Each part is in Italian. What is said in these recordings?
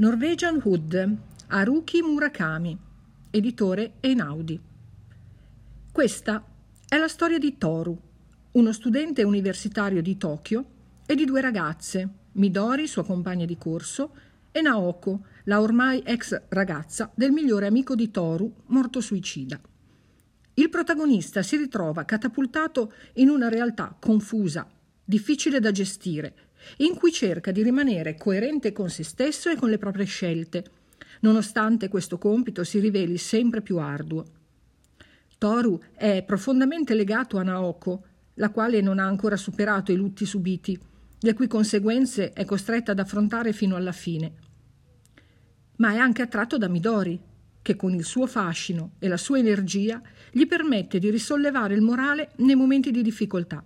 Norwegian Hood, Haruki Murakami, editore Einaudi. Questa è la storia di Toru, uno studente universitario di Tokyo, e di due ragazze, Midori, sua compagna di corso, e Naoko, la ormai ex ragazza del migliore amico di Toru, morto suicida. Il protagonista si ritrova catapultato in una realtà confusa, difficile da gestire, in cui cerca di rimanere coerente con se stesso e con le proprie scelte, nonostante questo compito si riveli sempre più arduo. Toru è profondamente legato a Naoko, la quale non ha ancora superato i lutti subiti, le cui conseguenze è costretta ad affrontare fino alla fine. Ma è anche attratto da Midori, che con il suo fascino e la sua energia gli permette di risollevare il morale nei momenti di difficoltà.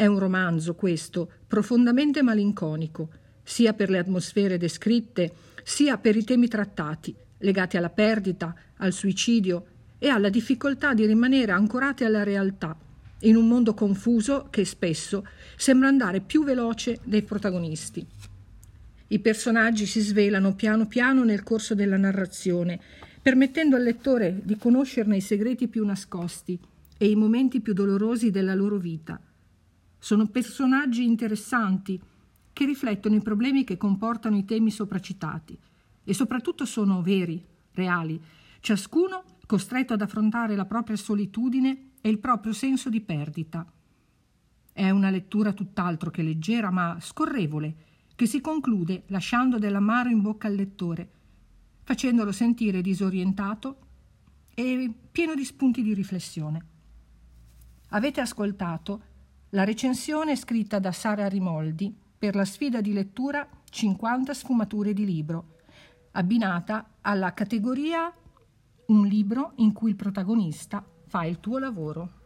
È un romanzo questo, profondamente malinconico, sia per le atmosfere descritte, sia per i temi trattati, legati alla perdita, al suicidio e alla difficoltà di rimanere ancorati alla realtà, in un mondo confuso che spesso sembra andare più veloce dei protagonisti. I personaggi si svelano piano piano nel corso della narrazione, permettendo al lettore di conoscerne i segreti più nascosti e i momenti più dolorosi della loro vita sono personaggi interessanti che riflettono i problemi che comportano i temi sopracitati e soprattutto sono veri, reali, ciascuno costretto ad affrontare la propria solitudine e il proprio senso di perdita. È una lettura tutt'altro che leggera, ma scorrevole, che si conclude lasciando dell'amaro in bocca al lettore, facendolo sentire disorientato e pieno di spunti di riflessione. Avete ascoltato la recensione è scritta da Sara Rimoldi per la sfida di lettura 50 sfumature di libro, abbinata alla categoria Un libro in cui il protagonista fa il tuo lavoro.